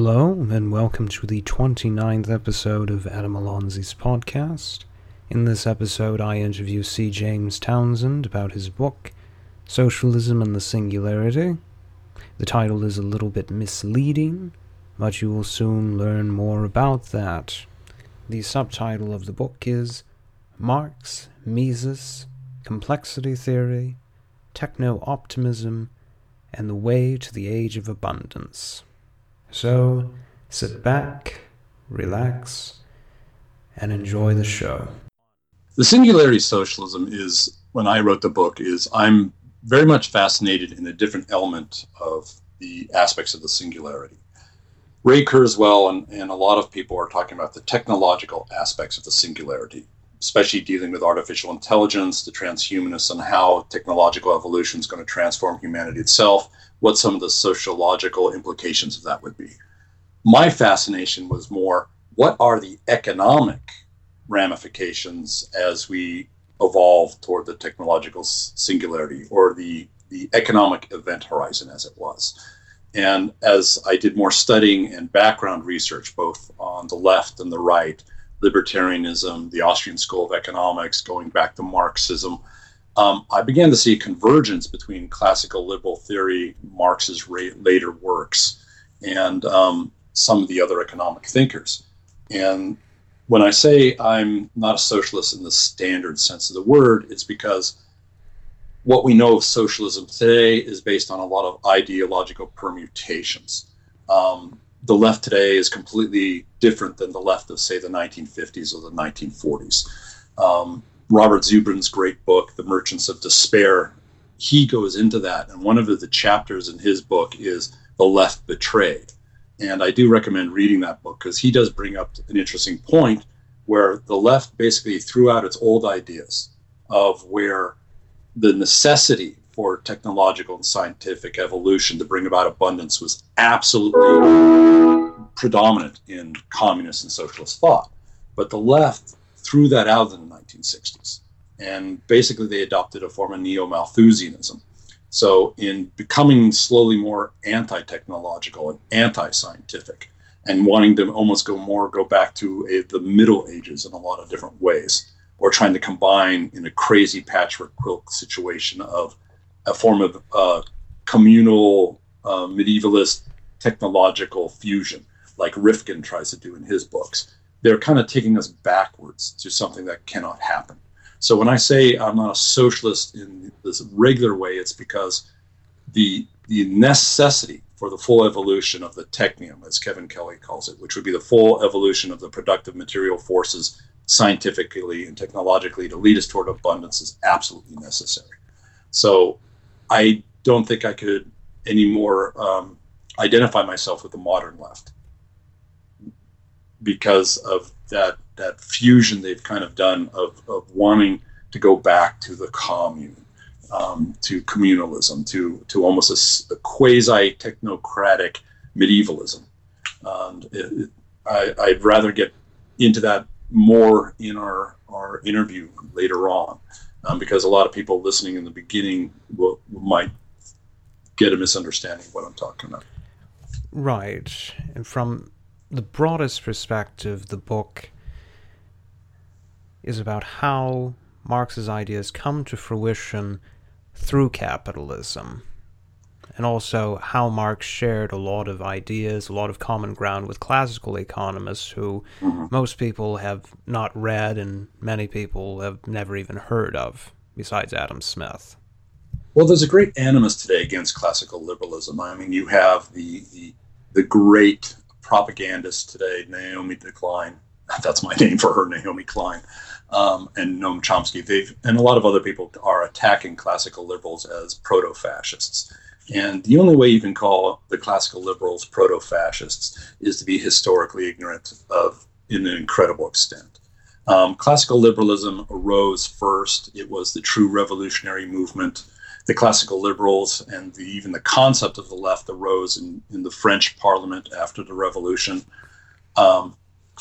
Hello, and welcome to the 29th episode of Adam Alonzi's podcast. In this episode, I interview C. James Townsend about his book, Socialism and the Singularity. The title is a little bit misleading, but you will soon learn more about that. The subtitle of the book is Marx, Mises, Complexity Theory, Techno Optimism, and the Way to the Age of Abundance. So sit back, relax, and enjoy the show. The singularity socialism is, when I wrote the book, is I'm very much fascinated in a different element of the aspects of the singularity. Ray Kurzweil and, and a lot of people are talking about the technological aspects of the singularity, especially dealing with artificial intelligence, the transhumanists, and how technological evolution is going to transform humanity itself, what some of the sociological implications of that would be. My fascination was more what are the economic ramifications as we evolve toward the technological singularity or the, the economic event horizon as it was. And as I did more studying and background research, both on the left and the right, libertarianism, the Austrian School of Economics, going back to Marxism, um, I began to see a convergence between classical liberal theory, Marx's ra- later works, and um, some of the other economic thinkers. And when I say I'm not a socialist in the standard sense of the word, it's because what we know of socialism today is based on a lot of ideological permutations. Um, the left today is completely different than the left of, say, the 1950s or the 1940s. Um, Robert Zubrin's great book, The Merchants of Despair, he goes into that. And one of the chapters in his book is The Left Betrayed. And I do recommend reading that book because he does bring up an interesting point where the left basically threw out its old ideas of where the necessity for technological and scientific evolution to bring about abundance was absolutely predominant in communist and socialist thought. But the left threw that out in the 1960s. And basically, they adopted a form of neo Malthusianism. So, in becoming slowly more anti technological and anti scientific, and wanting to almost go more go back to a, the Middle Ages in a lot of different ways, or trying to combine in a crazy patchwork quilt situation of a form of uh, communal uh, medievalist technological fusion, like Rifkin tries to do in his books they're kind of taking us backwards to something that cannot happen. So when I say I'm not a socialist in this regular way, it's because the the necessity for the full evolution of the technium, as Kevin Kelly calls it, which would be the full evolution of the productive material forces scientifically and technologically to lead us toward abundance is absolutely necessary. So I don't think I could anymore um, identify myself with the modern left because of that that fusion they've kind of done of, of wanting to go back to the commune, um, to communalism, to to almost a, a quasi technocratic medievalism. And it, it, I, I'd rather get into that more in our our interview later on, um, because a lot of people listening in the beginning will, might get a misunderstanding of what I'm talking about. Right, and from the broadest perspective, the book is about how Marx's ideas come to fruition through capitalism, and also how Marx shared a lot of ideas, a lot of common ground with classical economists who mm-hmm. most people have not read and many people have never even heard of, besides Adam Smith. Well, there's a great animus today against classical liberalism. I mean, you have the the, the great propagandist today, Naomi Klein. That's my name for her, Naomi Klein, um, and Noam Chomsky. They've and a lot of other people are attacking classical liberals as proto-fascists. And the only way you can call the classical liberals proto-fascists is to be historically ignorant of in an incredible extent. Um, classical liberalism arose first. It was the true revolutionary movement the classical liberals and the, even the concept of the left arose in, in the French Parliament after the Revolution. Um,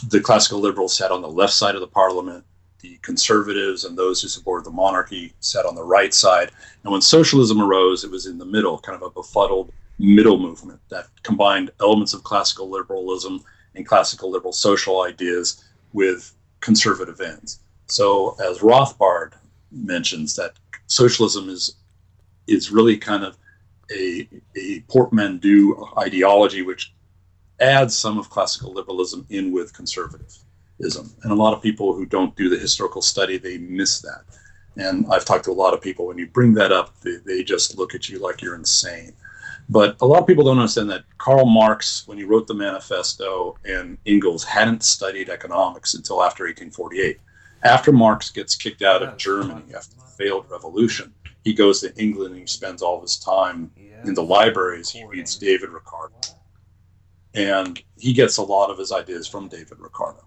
the classical liberals sat on the left side of the Parliament. The conservatives and those who supported the monarchy sat on the right side. And when socialism arose, it was in the middle, kind of a befuddled middle movement that combined elements of classical liberalism and classical liberal social ideas with conservative ends. So, as Rothbard mentions, that socialism is is really kind of a, a portmanteau ideology which adds some of classical liberalism in with conservatism. And a lot of people who don't do the historical study, they miss that. And I've talked to a lot of people, when you bring that up, they, they just look at you like you're insane. But a lot of people don't understand that Karl Marx, when he wrote the manifesto, and Engels hadn't studied economics until after 1848. After Marx gets kicked out of Germany after the failed revolution, he goes to England and he spends all his time in the libraries. He reads David Ricardo. And he gets a lot of his ideas from David Ricardo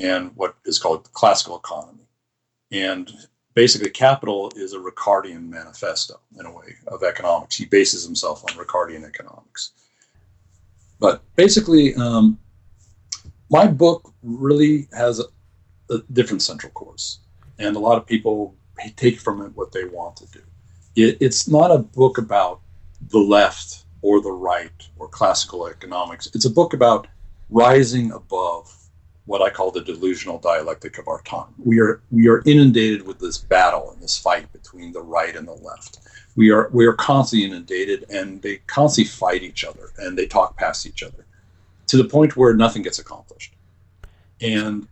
and what is called classical economy. And basically, Capital is a Ricardian manifesto, in a way, of economics. He bases himself on Ricardian economics. But basically, um, my book really has a, a different central course. And a lot of people take from it what they want to do. It, it's not a book about the left or the right or classical economics. It's a book about rising above what I call the delusional dialectic of our time. We are we are inundated with this battle and this fight between the right and the left. We are we are constantly inundated, and they constantly fight each other and they talk past each other to the point where nothing gets accomplished. And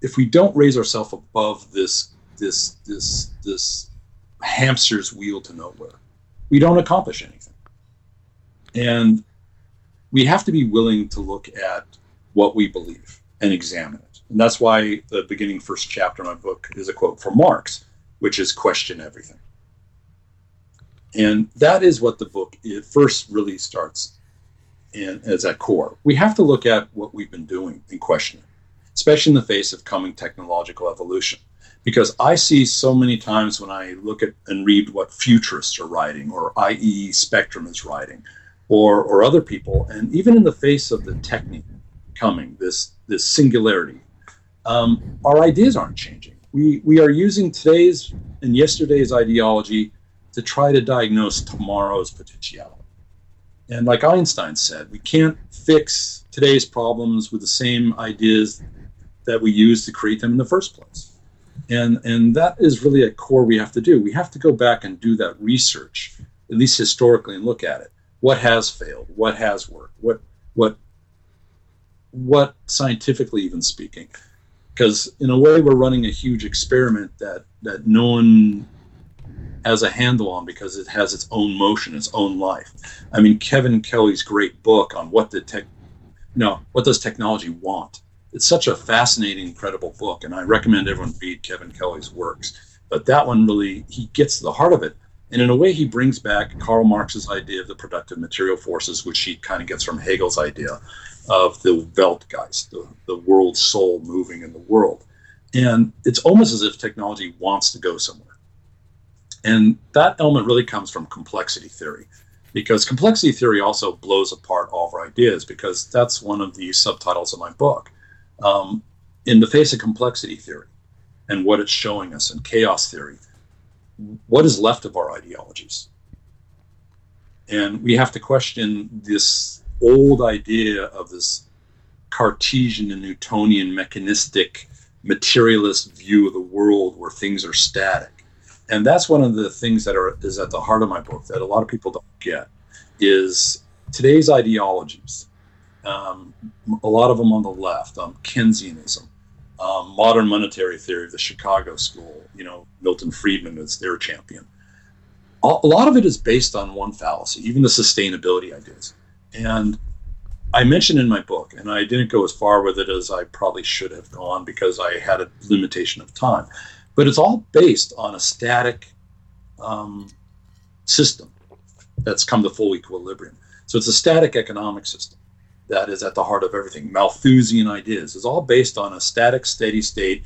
if we don't raise ourselves above this this this this hamster's wheel to nowhere, we don't accomplish anything. And we have to be willing to look at what we believe and examine it. And that's why the beginning first chapter of my book is a quote from Marx, which is question everything. And that is what the book it first really starts and as at core. We have to look at what we've been doing and question it, especially in the face of coming technological evolution. Because I see so many times when I look at and read what futurists are writing, or IEEE Spectrum is writing, or, or other people, and even in the face of the technium coming, this this singularity. Um, our ideas aren't changing. We, we are using today's and yesterday's ideology to try to diagnose tomorrow's potentiality. And like Einstein said, we can't fix today's problems with the same ideas that we used to create them in the first place. And, and that is really a core we have to do. We have to go back and do that research, at least historically, and look at it. What has failed? What has worked? What, what what scientifically even speaking because in a way we're running a huge experiment that that no one has a handle on because it has its own motion its own life i mean kevin kelly's great book on what the tech you know what does technology want it's such a fascinating incredible book and i recommend everyone read kevin kelly's works but that one really he gets to the heart of it and in a way he brings back karl marx's idea of the productive material forces which he kind of gets from hegel's idea of the Weltgeist, the, the world soul moving in the world. And it's almost as if technology wants to go somewhere. And that element really comes from complexity theory, because complexity theory also blows apart all of our ideas, because that's one of the subtitles of my book. Um, in the face of complexity theory and what it's showing us, and chaos theory, what is left of our ideologies? And we have to question this old idea of this Cartesian and Newtonian mechanistic materialist view of the world where things are static. And that's one of the things that are is at the heart of my book that a lot of people don't get is today's ideologies. Um, a lot of them on the left, um, Keynesianism, um, modern monetary theory the Chicago School. You know, Milton Friedman is their champion. A lot of it is based on one fallacy, even the sustainability ideas. And I mentioned in my book, and I didn't go as far with it as I probably should have gone because I had a limitation of time, but it's all based on a static um, system that's come to full equilibrium. So it's a static economic system that is at the heart of everything. Malthusian ideas is all based on a static, steady state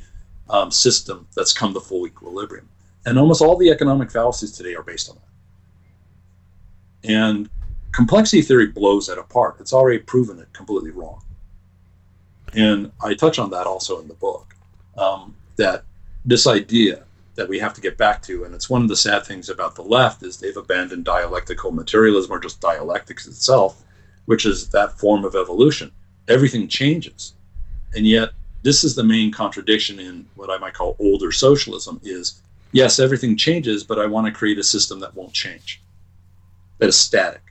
um, system that's come to full equilibrium. And almost all the economic fallacies today are based on that. And complexity theory blows that apart. It's already proven it completely wrong. And I touch on that also in the book um, that this idea that we have to get back to. And it's one of the sad things about the left is they've abandoned dialectical materialism or just dialectics itself, which is that form of evolution. Everything changes. And yet this is the main contradiction in what I might call older socialism is yes, everything changes, but I want to create a system that won't change. That is static.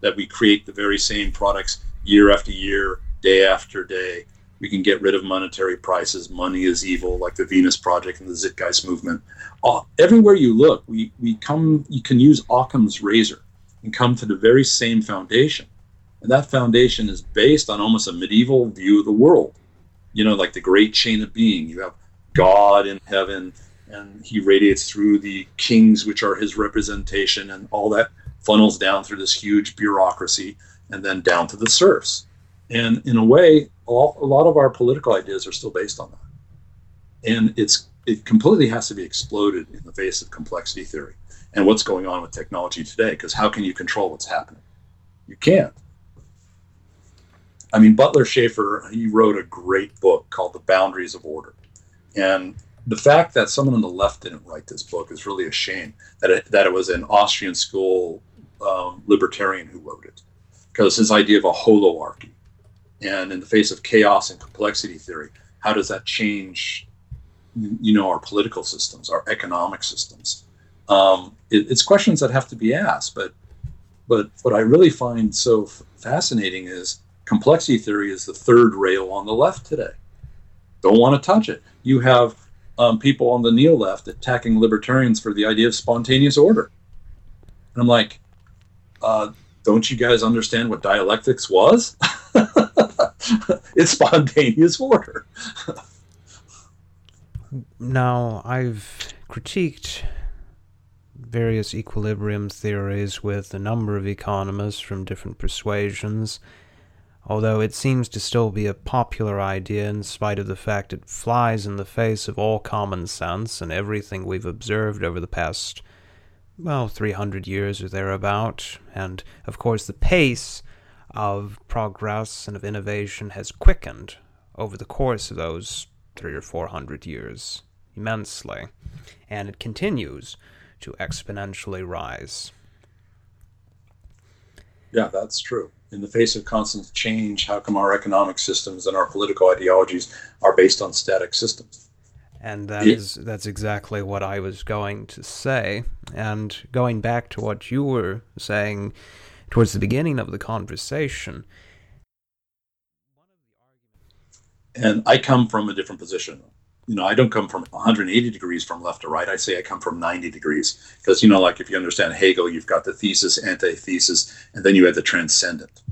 That we create the very same products year after year, day after day, we can get rid of monetary prices. Money is evil, like the Venus Project and the Zeitgeist movement. All, everywhere you look, we, we come. You can use Occam's razor and come to the very same foundation, and that foundation is based on almost a medieval view of the world. You know, like the great chain of being. You have God in heaven, and He radiates through the kings, which are His representation, and all that funnels down through this huge bureaucracy, and then down to the serfs and in a way, all, a lot of our political ideas are still based on that. And it's it completely has to be exploded in the face of complexity theory and what's going on with technology today. Because how can you control what's happening? You can't. I mean, Butler Shaffer, he wrote a great book called The Boundaries of Order. And the fact that someone on the left didn't write this book is really a shame that it, that it was an Austrian school um, libertarian who wrote it. Because his idea of a holoarchy, and in the face of chaos and complexity theory how does that change you know our political systems our economic systems um, it, it's questions that have to be asked but but what i really find so f- fascinating is complexity theory is the third rail on the left today. Don't want to touch it. You have um, people on the neo left attacking libertarians for the idea of spontaneous order. And i'm like uh, don't you guys understand what dialectics was? It's spontaneous order. now, I've critiqued various equilibrium theories with a number of economists from different persuasions, although it seems to still be a popular idea in spite of the fact it flies in the face of all common sense and everything we've observed over the past, well, 300 years or thereabout, and of course the pace of progress and of innovation has quickened over the course of those three or four hundred years immensely, and it continues to exponentially rise. Yeah, that's true. In the face of constant change, how come our economic systems and our political ideologies are based on static systems? And that yeah. is that's exactly what I was going to say. And going back to what you were saying towards the beginning of the conversation. And I come from a different position. You know, I don't come from 180 degrees from left to right. I say I come from 90 degrees because, you know, like if you understand Hegel, you've got the thesis, antithesis, and then you have the transcendent.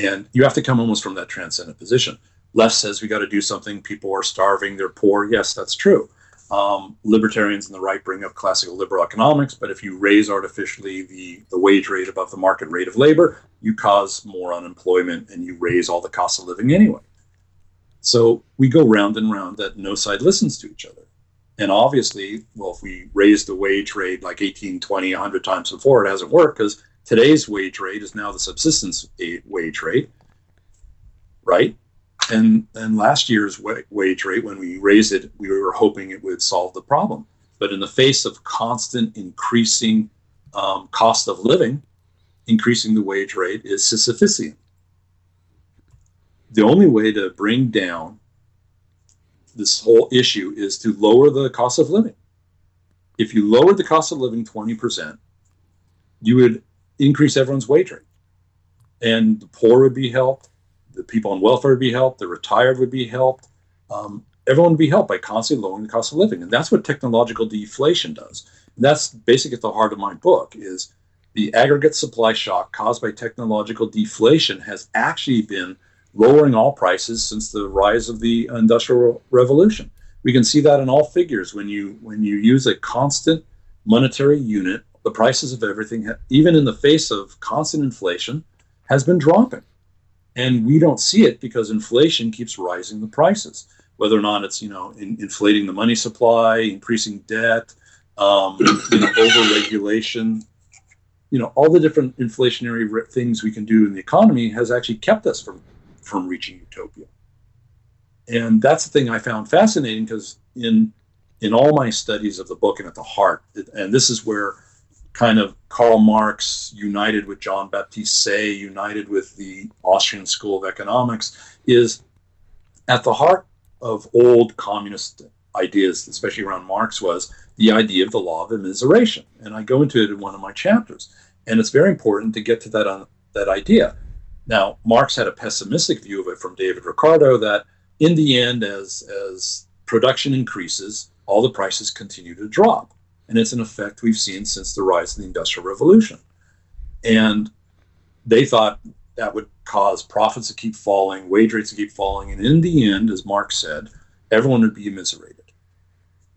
And you have to come almost from that transcendent position. Left says we got to do something. People are starving. They're poor. Yes, that's true. Um, libertarians and the right bring up classical liberal economics, but if you raise artificially the, the wage rate above the market rate of labor, you cause more unemployment and you raise all the costs of living anyway. So we go round and round that no side listens to each other. And obviously, well, if we raise the wage rate like 18, 20, 100 times before, it hasn't worked because today's wage rate is now the subsistence wage rate, right? And and last year's wage rate, when we raised it, we were hoping it would solve the problem. But in the face of constant increasing um, cost of living, increasing the wage rate is Sisyphusian. The only way to bring down this whole issue is to lower the cost of living. If you lowered the cost of living 20%, you would increase everyone's wage rate. And the poor would be helped, the people on welfare would be helped, the retired would be helped. Um, everyone would be helped by constantly lowering the cost of living, and that's what technological deflation does. And that's basically at the heart of my book: is the aggregate supply shock caused by technological deflation has actually been lowering all prices since the rise of the industrial revolution. We can see that in all figures when you when you use a constant monetary unit, the prices of everything, even in the face of constant inflation, has been dropping. And we don't see it because inflation keeps rising the prices, whether or not it's, you know, in, inflating the money supply, increasing debt, um, you know, overregulation, you know, all the different inflationary things we can do in the economy has actually kept us from, from reaching utopia. And that's the thing I found fascinating because in in all my studies of the book and at the heart, and this is where kind of Karl Marx united with John Baptiste Say, united with the Austrian School of Economics, is at the heart of old communist ideas, especially around Marx, was the idea of the law of immiseration. And I go into it in one of my chapters. And it's very important to get to that, uh, that idea. Now, Marx had a pessimistic view of it from David Ricardo that in the end, as, as production increases, all the prices continue to drop. And it's an effect we've seen since the rise of the Industrial Revolution. And they thought that would cause profits to keep falling, wage rates to keep falling. And in the end, as Marx said, everyone would be immiserated.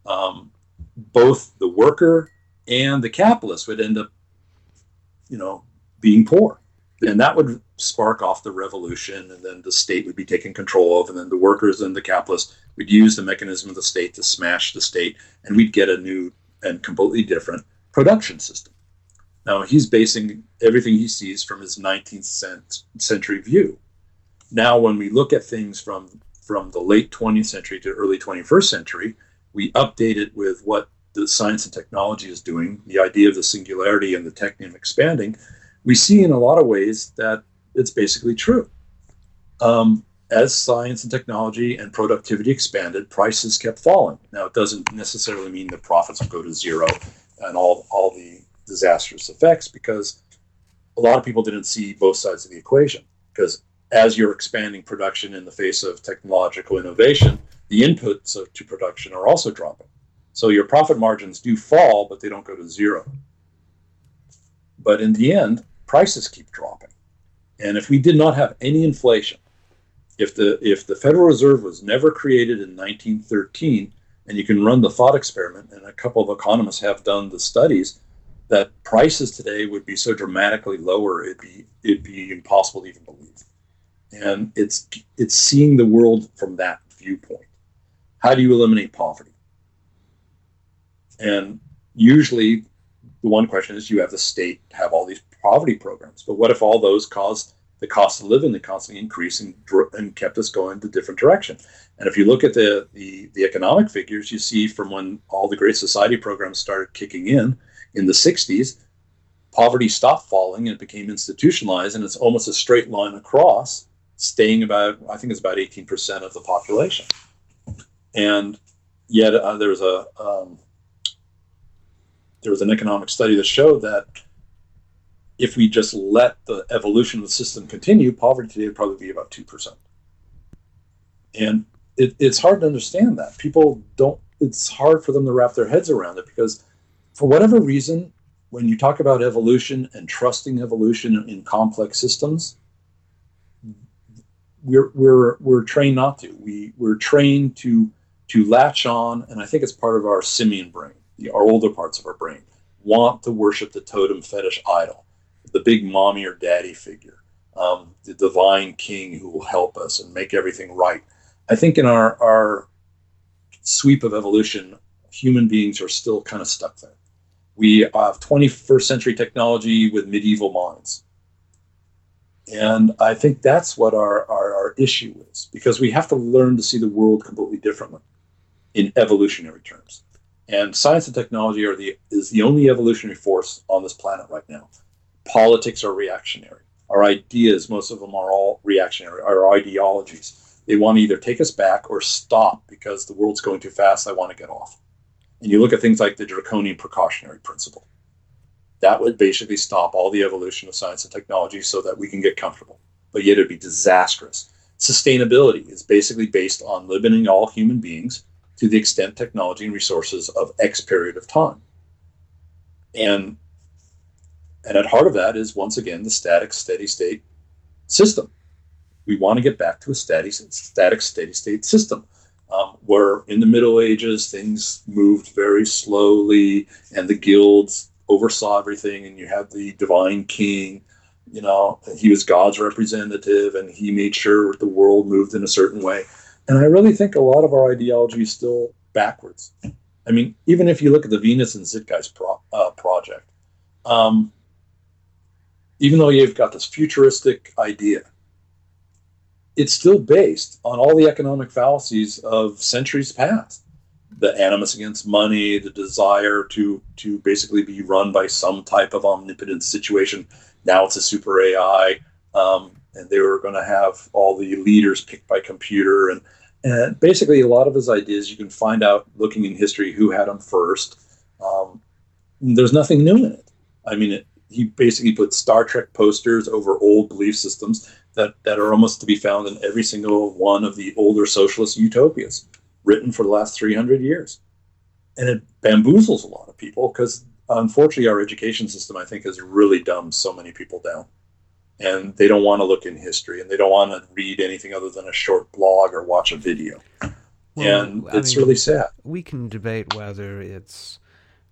Um, both the worker and the capitalist would end up, you know, being poor. And that would spark off the revolution, and then the state would be taken control of, and then the workers and the capitalists would use the mechanism of the state to smash the state, and we'd get a new and completely different production system. Now, he's basing everything he sees from his 19th century view. Now, when we look at things from, from the late 20th century to early 21st century, we update it with what the science and technology is doing, the idea of the singularity and the technium expanding, we see in a lot of ways that it's basically true. Um, as science and technology and productivity expanded, prices kept falling. Now, it doesn't necessarily mean that profits will go to zero and all, all the disastrous effects because a lot of people didn't see both sides of the equation. Because as you're expanding production in the face of technological innovation, the inputs of, to production are also dropping. So your profit margins do fall, but they don't go to zero. But in the end, prices keep dropping. And if we did not have any inflation, if the if the Federal Reserve was never created in 1913, and you can run the thought experiment, and a couple of economists have done the studies, that prices today would be so dramatically lower, it'd be it'd be impossible to even believe. And it's it's seeing the world from that viewpoint. How do you eliminate poverty? And usually, the one question is, you have the state have all these poverty programs, but what if all those caused the cost of living to constantly increase and, and kept us going the different direction? And if you look at the, the the economic figures, you see from when all the Great Society programs started kicking in in the 60s, poverty stopped falling and it became institutionalized, and it's almost a straight line across, staying about I think it's about 18% of the population. And yet uh, there was a um, there was an economic study that showed that if we just let the evolution of the system continue, poverty today would probably be about two percent. And it, it's hard to understand that people don't. It's hard for them to wrap their heads around it because, for whatever reason, when you talk about evolution and trusting evolution in complex systems, we're we're we're trained not to. We we're trained to to latch on, and I think it's part of our simian brain, the, our older parts of our brain, want to worship the totem fetish idol, the big mommy or daddy figure, um, the divine king who will help us and make everything right. I think in our, our sweep of evolution, human beings are still kind of stuck there. We have 21st century technology with medieval minds. And I think that's what our, our, our, issue is because we have to learn to see the world completely differently in evolutionary terms. And science and technology are the is the only evolutionary force on this planet right now. Politics are reactionary. Our ideas, most of them are all reactionary. Our ideologies, they want to either take us back or stop because the world's going too fast. I want to get off. And you look at things like the draconian precautionary principle. That would basically stop all the evolution of science and technology so that we can get comfortable. But yet it'd be disastrous. Sustainability is basically based on limiting all human beings to the extent technology and resources of X period of time. And and at heart of that is once again the static steady state system. We want to get back to a static static steady state system. Um, where in the Middle Ages things moved very slowly, and the guilds oversaw everything, and you had the divine king. You know, he was God's representative, and he made sure the world moved in a certain way. And I really think a lot of our ideology is still backwards. I mean, even if you look at the Venus and Zeitgeist pro, uh, project, um, even though you've got this futuristic idea, it's still based on all the economic fallacies of centuries past. the animus against money, the desire to to basically be run by some type of omnipotent situation. Now it's a super AI, um, and they were going to have all the leaders picked by computer, and and basically a lot of his ideas you can find out looking in history who had them first. Um, there's nothing new in it. I mean, it, he basically put Star Trek posters over old belief systems that, that are almost to be found in every single one of the older socialist utopias written for the last 300 years. And it bamboozles a lot of people because unfortunately our education system, I think, has really dumbed so many people down. And they don't want to look in history and they don't want to read anything other than a short blog or watch a video. Well, and I it's mean, really sad. We can debate whether it's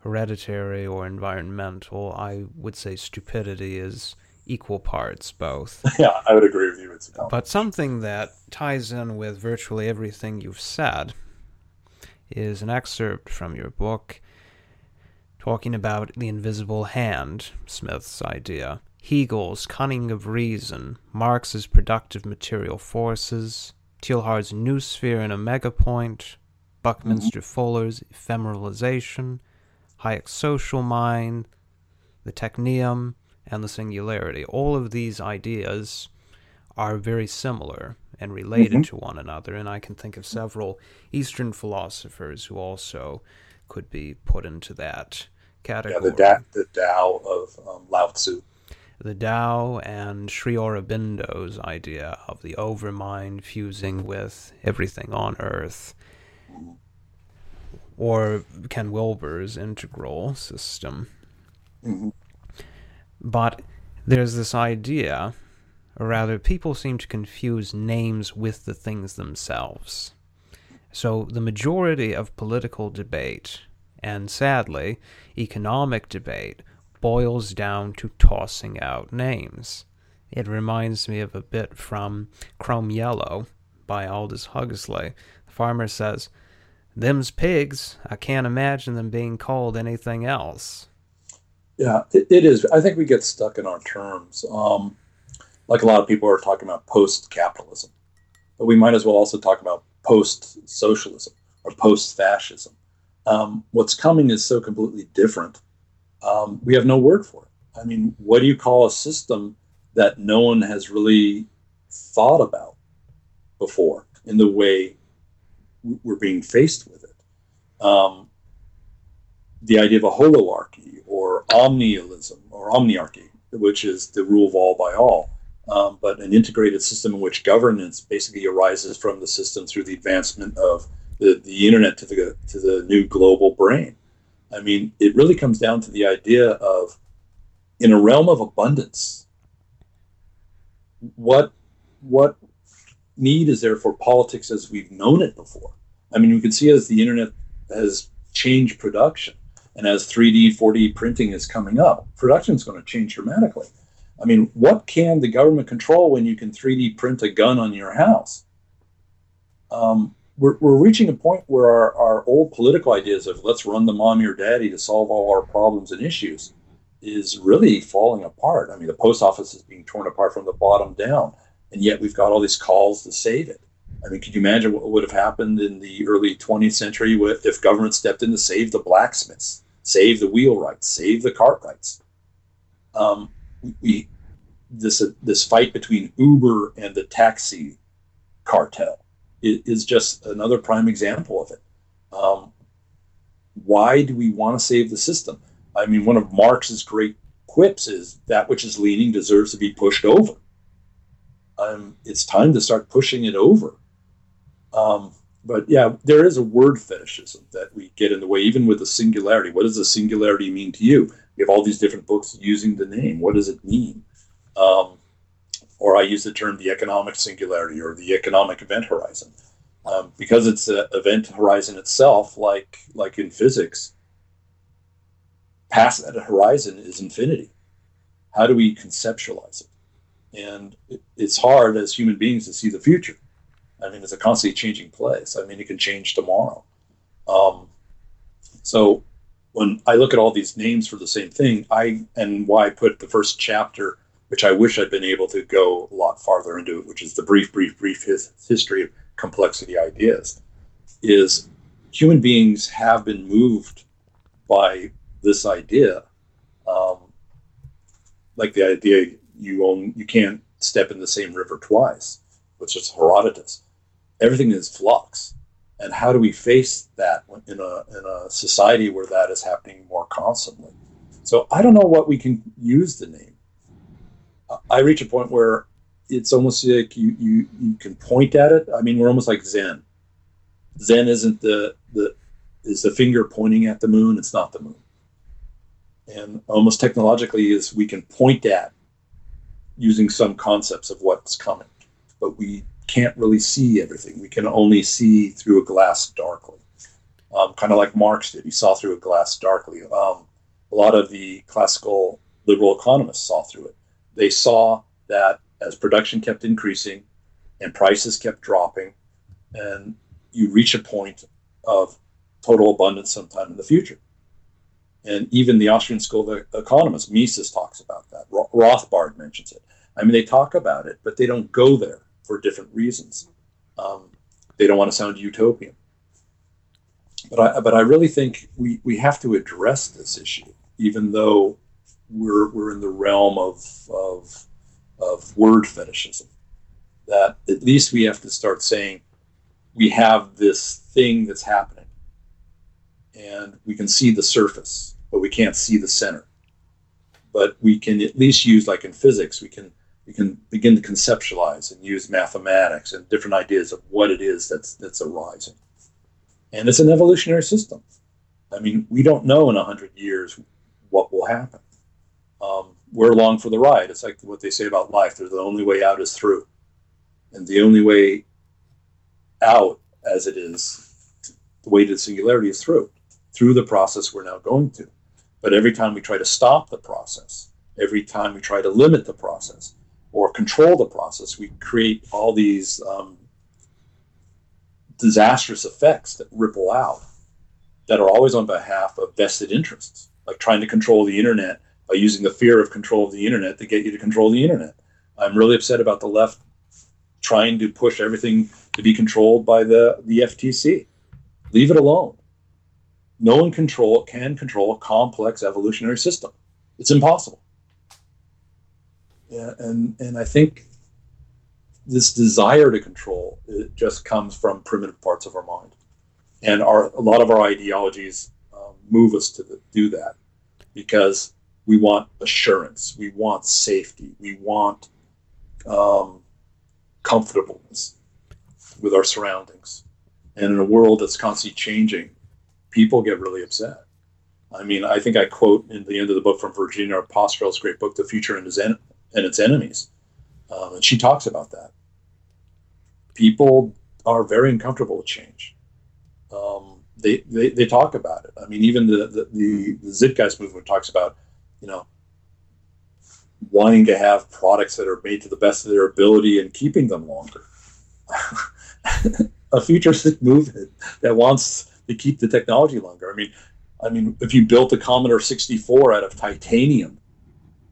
hereditary or environmental. I would say stupidity is equal parts both. Yeah, I would agree with you. It's but something that ties in with virtually everything you've said is an excerpt from your book talking about the invisible hand, Smith's idea, Hegel's cunning of reason, Marx's productive material forces, Teilhard's noosphere and omega point, Buckminster mm-hmm. Fuller's ephemeralization, Hayek's social mind, the technium, and the singularity. All of these ideas are very similar and related mm-hmm. to one another, and I can think of several Eastern philosophers who also could be put into that category. Yeah, the, da- the Tao of um, Lao Tzu. The Tao and Sri Aurobindo's idea of the overmind fusing with everything on earth. Or Ken Wilber's integral system. Mm-hmm. But there's this idea, or rather, people seem to confuse names with the things themselves. So the majority of political debate, and sadly, economic debate, boils down to tossing out names. It reminds me of a bit from Crome Yellow by Aldous Huxley. The farmer says, Them's pigs. I can't imagine them being called anything else. Yeah, it, it is. I think we get stuck in our terms. Um, like a lot of people are talking about post capitalism, but we might as well also talk about post socialism or post fascism. Um, what's coming is so completely different. Um, we have no word for it. I mean, what do you call a system that no one has really thought about before in the way we're being faced with it? Um, the idea of a holoarchy or omnialism or omniarchy, which is the rule of all by all, um, but an integrated system in which governance basically arises from the system through the advancement of the, the internet to the to the new global brain. I mean, it really comes down to the idea of in a realm of abundance, what what need is there for politics as we've known it before? I mean, you can see as the internet has changed production, and as 3D, 4D printing is coming up, production is going to change dramatically. I mean, what can the government control when you can 3D print a gun on your house? Um, we're, we're reaching a point where our, our old political ideas of let's run the mommy or daddy to solve all our problems and issues is really falling apart. I mean, the post office is being torn apart from the bottom down, and yet we've got all these calls to save it. I mean, could you imagine what would have happened in the early 20th century if government stepped in to save the blacksmiths? save the wheelwrights, save the cartwrights. Um, we this uh, this fight between Uber and the taxi cartel is, is just another prime example of it. Um, why do we want to save the system? I mean, one of Marx's great quips is that which is leaning deserves to be pushed over. Um, it's time to start pushing it over. Um, but yeah, there is a word fetishism that we get in the way, even with the singularity. What does the singularity mean to you? We have all these different books using the name. What does it mean? Um, or I use the term the economic singularity or the economic event horizon. Um, because it's an event horizon itself, like like in physics, past that horizon is infinity. How do we conceptualize it? And it's hard as human beings to see the future I mean, it's a constantly changing place. I mean, it can change tomorrow. Um, so when I look at all these names for the same thing, I and why I put the first chapter, which I wish I'd been able to go a lot farther into which is the brief, brief, brief his, history of complexity ideas, is human beings have been moved by this idea, um, like the idea you own you can't step in the same river twice, which is Herodotus. Everything is flux, and how do we face that in a in a society where that is happening more constantly? So I don't know what we can use the name. I reach a point where it's almost like you you you can point at it. I mean, we're almost like Zen. Zen isn't the the is the finger pointing at the moon. It's not the moon. And almost technologically, is we can point at using some concepts of what's coming, but we can't really see everything. We can only see through a glass darkly, um, kind of like Marx did. He saw through a glass darkly. Um, a lot of the classical liberal economists saw through it. They saw that as production kept increasing and prices kept dropping, and you reach a point of total abundance sometime in the future. And even the Austrian School of Economists, Mises talks about that. Rothbard mentions it. I mean, they talk about it, but they don't go there for different reasons. Um, they don't want to sound utopian. But I, but I really think we, we have to address this issue, even though we're, we're in the realm of, of, of word fetishism. That at least we have to start saying we have this thing that's happening and we can see the surface, but we can't see the center. But we can at least use, like in physics, we can we can begin to conceptualize and use mathematics and different ideas of what it is that's that's arising. And it's an evolutionary system. I mean, we don't know in a hundred years what will happen. Um, we're along for the ride. It's like what they say about life. There's the only way out is through, and the only way out, as it is, the way to singularity is through, through the process we're now going to. But every time we try to stop the process, every time we try to limit the process or control the process, we create all these um, disastrous effects that ripple out that are always on behalf of vested interests, like trying to control the internet by using the fear of control of the internet to get you to control the internet. I'm really upset about the left trying to push everything to be controlled by the, the FTC. Leave it alone. No one control can control a complex evolutionary system. It's impossible. Yeah, and and I think this desire to control it just comes from primitive parts of our mind, and our a lot of our ideologies um, move us to the, do that because we want assurance, we want safety, we want um, comfortableness with our surroundings. And in a world that's constantly changing, people get really upset. I mean, I think I quote in the end of the book from Virginia Postrel's great book, The Future and Its, en- and its Enemies. Um, and she talks about that. People are very uncomfortable with change. Um, they, they, they talk about it. I mean, even the, the, the, movement talks about, you know, wanting to have products that are made to the best of their ability and keeping them longer. a futuristic movement that wants to keep the technology longer. I mean, I mean, if you built a Commodore 64 out of titanium,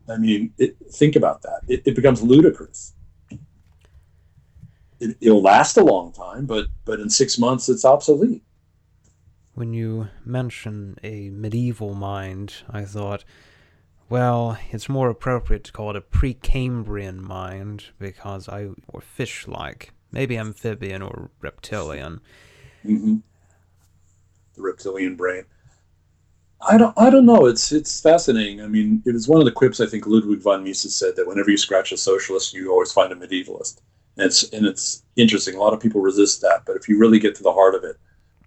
I mean, it, think about that. It, it becomes ludicrous. It, will last a long time, but but in six months, it's obsolete. When you mention a medieval mind, I thought well, it's more appropriate to call it a Precambrian mind because I or fish-like, maybe amphibian or reptilian. Mm-hmm. The reptilian brain. I don't. I don't know. It's it's fascinating. I mean, it was one of the quips I think Ludwig von Mises said that whenever you scratch a socialist, you always find a medievalist. And it's and it's interesting. A lot of people resist that, but if you really get to the heart of it,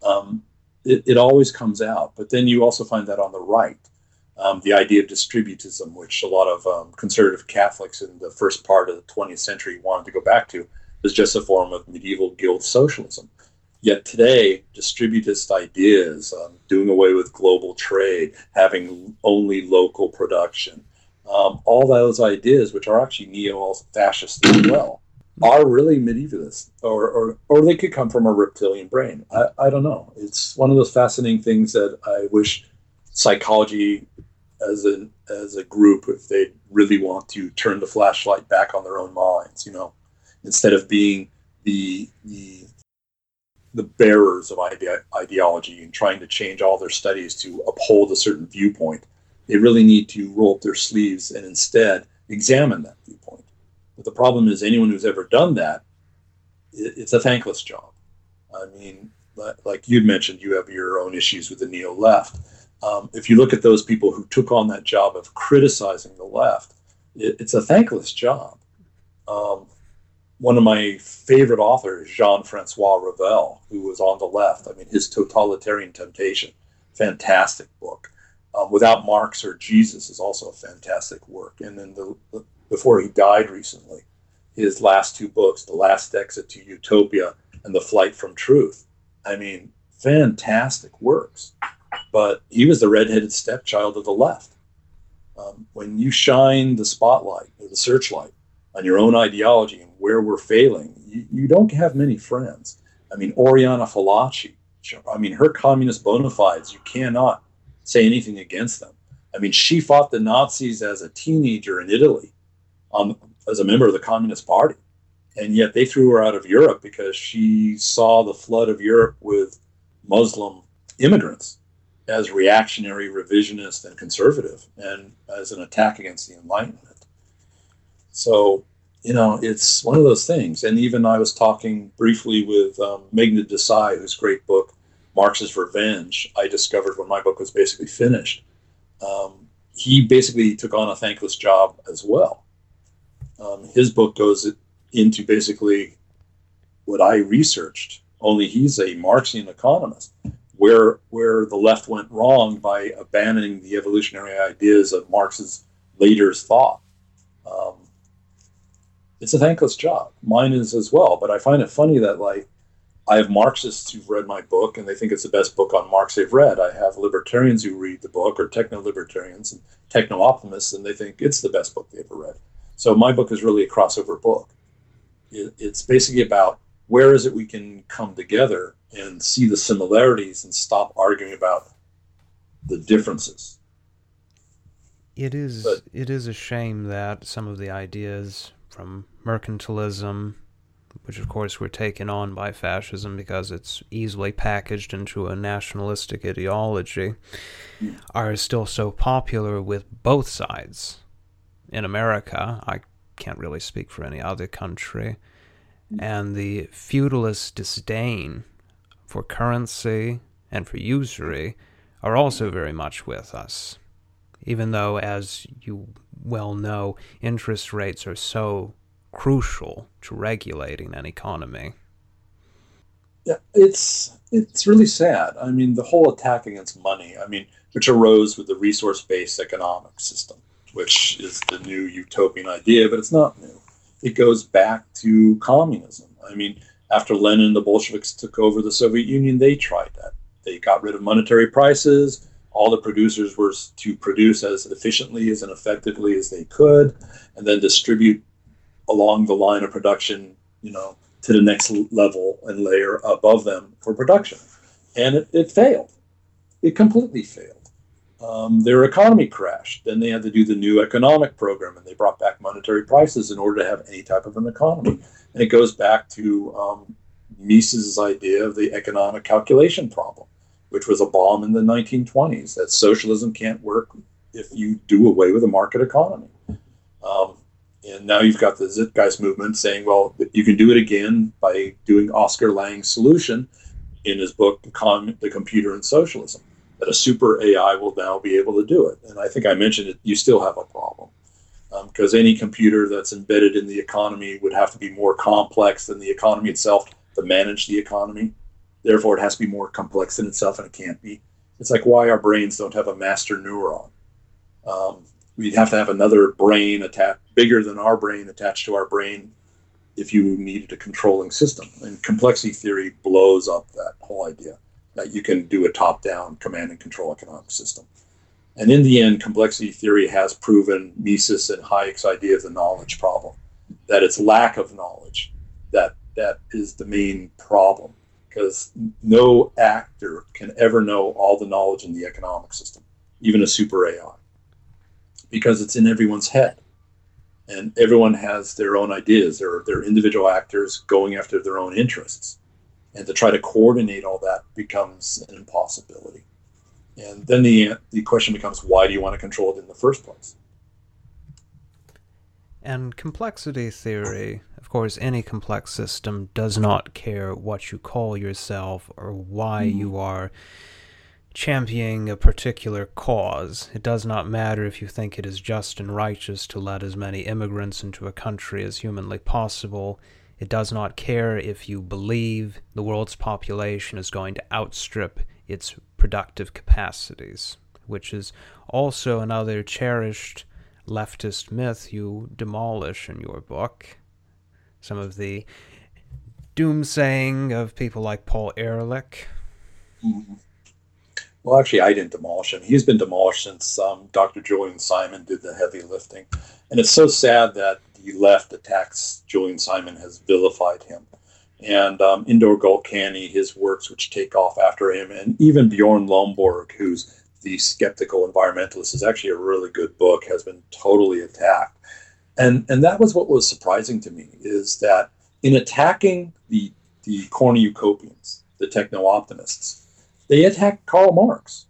um, it, it always comes out. But then you also find that on the right um, the idea of distributism, which a lot of um, conservative Catholics in the first part of the 20th century wanted to go back to, was just a form of medieval guild socialism. Yet today, distributist ideas, um, doing away with global trade, having only local production, um, all those ideas, which are actually neo-fascist as well, are really medievalist, or, or, or they could come from a reptilian brain. I, I don't know. It's one of those fascinating things that I wish psychology as a as a group if they really want to turn the flashlight back on their own minds you know instead of being the the the bearers of ide- ideology and trying to change all their studies to uphold a certain viewpoint. They really need to roll up their sleeves and instead examine that viewpoint. But the problem is, anyone who's ever done that, it's a thankless job. I mean, like you'd mentioned, you have your own issues with the neo left. Um, if you look at those people who took on that job of criticizing the left, it, it's a thankless job. Um, one of my favorite authors, Jean Francois Revel, who was on the left. I mean, his Totalitarian Temptation, fantastic book. Um, Without Marx or Jesus is also a fantastic work. And then the, the, before he died recently, his last two books, The Last Exit to Utopia and The Flight from Truth. I mean, fantastic works. But he was the redheaded stepchild of the left. Um, when you shine the spotlight or the searchlight on your own ideology and where we're failing, you, you don't have many friends. I mean, Oriana Fallaci, I mean, her communist bona fides, you cannot say anything against them. I mean, she fought the Nazis as a teenager in Italy um, as a member of the Communist Party. And yet they threw her out of Europe because she saw the flood of Europe with Muslim immigrants as reactionary, revisionist, and conservative, and as an attack against the Enlightenment. So, you know, it's one of those things. And even I was talking briefly with um, Meghnad Desai, whose great book, Marx's Revenge, I discovered when my book was basically finished. Um, he basically took on a thankless job as well. Um, his book goes into basically what I researched, only he's a Marxian economist, where, where the left went wrong by abandoning the evolutionary ideas of Marx's later thought. Um, it's a thankless job. Mine is as well, but I find it funny that like I have Marxists who've read my book and they think it's the best book on Marx they've read. I have libertarians who read the book, or techno libertarians and techno optimists, and they think it's the best book they ever read. So my book is really a crossover book. It, it's basically about where is it we can come together and see the similarities and stop arguing about the differences. It is but, it is a shame that some of the ideas from mercantilism which of course were taken on by fascism because it's easily packaged into a nationalistic ideology, are still so popular with both sides. In America, I can't really speak for any other country, mm. and the feudalist disdain for currency and for usury are also very much with us. Even though, as you well know, interest rates are so crucial to regulating an economy. Yeah, it's it's really sad. I mean, the whole attack against money. I mean, which arose with the resource-based economic system, which is the new utopian idea, but it's not new. It goes back to communism. I mean, after Lenin, the Bolsheviks took over the Soviet Union. They tried that. They got rid of monetary prices. All the producers were to produce as efficiently as and effectively as they could, and then distribute along the line of production, you know, to the next level and layer above them for production. And it, it failed. It completely failed. Um, their economy crashed. Then they had to do the new economic program and they brought back monetary prices in order to have any type of an economy. And it goes back to um, Mises's idea of the economic calculation problem, which was a bomb in the 1920s that socialism can't work if you do away with a market economy. Um, and now you've got the Zeitgeist movement saying, well, you can do it again by doing Oscar Lange's solution in his book, The Computer and Socialism, that a super AI will now be able to do it. And I think I mentioned it, you still have a problem. Because um, any computer that's embedded in the economy would have to be more complex than the economy itself to manage the economy. Therefore, it has to be more complex than itself, and it can't be. It's like why our brains don't have a master neuron. Um, we'd have to have another brain attached, bigger than our brain, attached to our brain, if you needed a controlling system. And complexity theory blows up that whole idea that you can do a top-down command and control economic system. And in the end, complexity theory has proven Mises and Hayek's idea of the knowledge problem, that it's lack of knowledge that that is the main problem, because no actor can ever know all the knowledge in the economic system, even a super AI because it's in everyone's head. And everyone has their own ideas. They're, they're individual actors going after their own interests. And to try to coordinate all that becomes an impossibility. And then the, the question becomes why do you want to control it in the first place? And complexity theory, of course, any complex system does not care what you call yourself or why mm. you are championing a particular cause. It does not matter if you think it is just and righteous to let as many immigrants into a country as humanly possible. It does not care if you believe the world's population is going to outstrip its productive capacities, which is also another cherished leftist myth you demolish in your book. Some of the doomsaying of people like Paul Ehrlich. Mm-hmm. Well, actually, I didn't demolish him. He's been demolished since um, Dr. Julian Simon did the heavy lifting. And it's so sad that the left attacks Julian Simon has vilified him. And um, Indur Goklany, his works, which take off after him, and even Bjorn Lomborg, who's the skeptical environmentalist, is actually a really good book, has been totally attacked. And, and that was what was surprising to me is that in attacking the, the cornucopians, the techno optimists, they attacked Karl Marx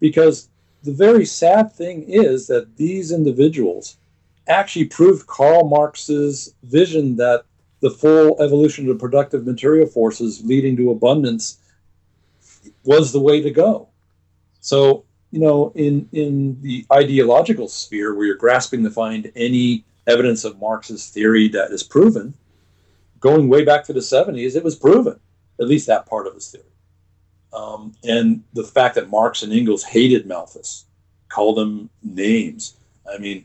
because the very sad thing is that these individuals actually proved Karl Marx's vision that the full evolution of productive material forces leading to abundance was the way to go. So, you know, in in the ideological sphere where you're grasping to find any evidence of Marx's theory that is proven, going way back to the 70s, it was proven, at least that part of his theory. Um, and the fact that Marx and Engels hated Malthus, called him names. I mean,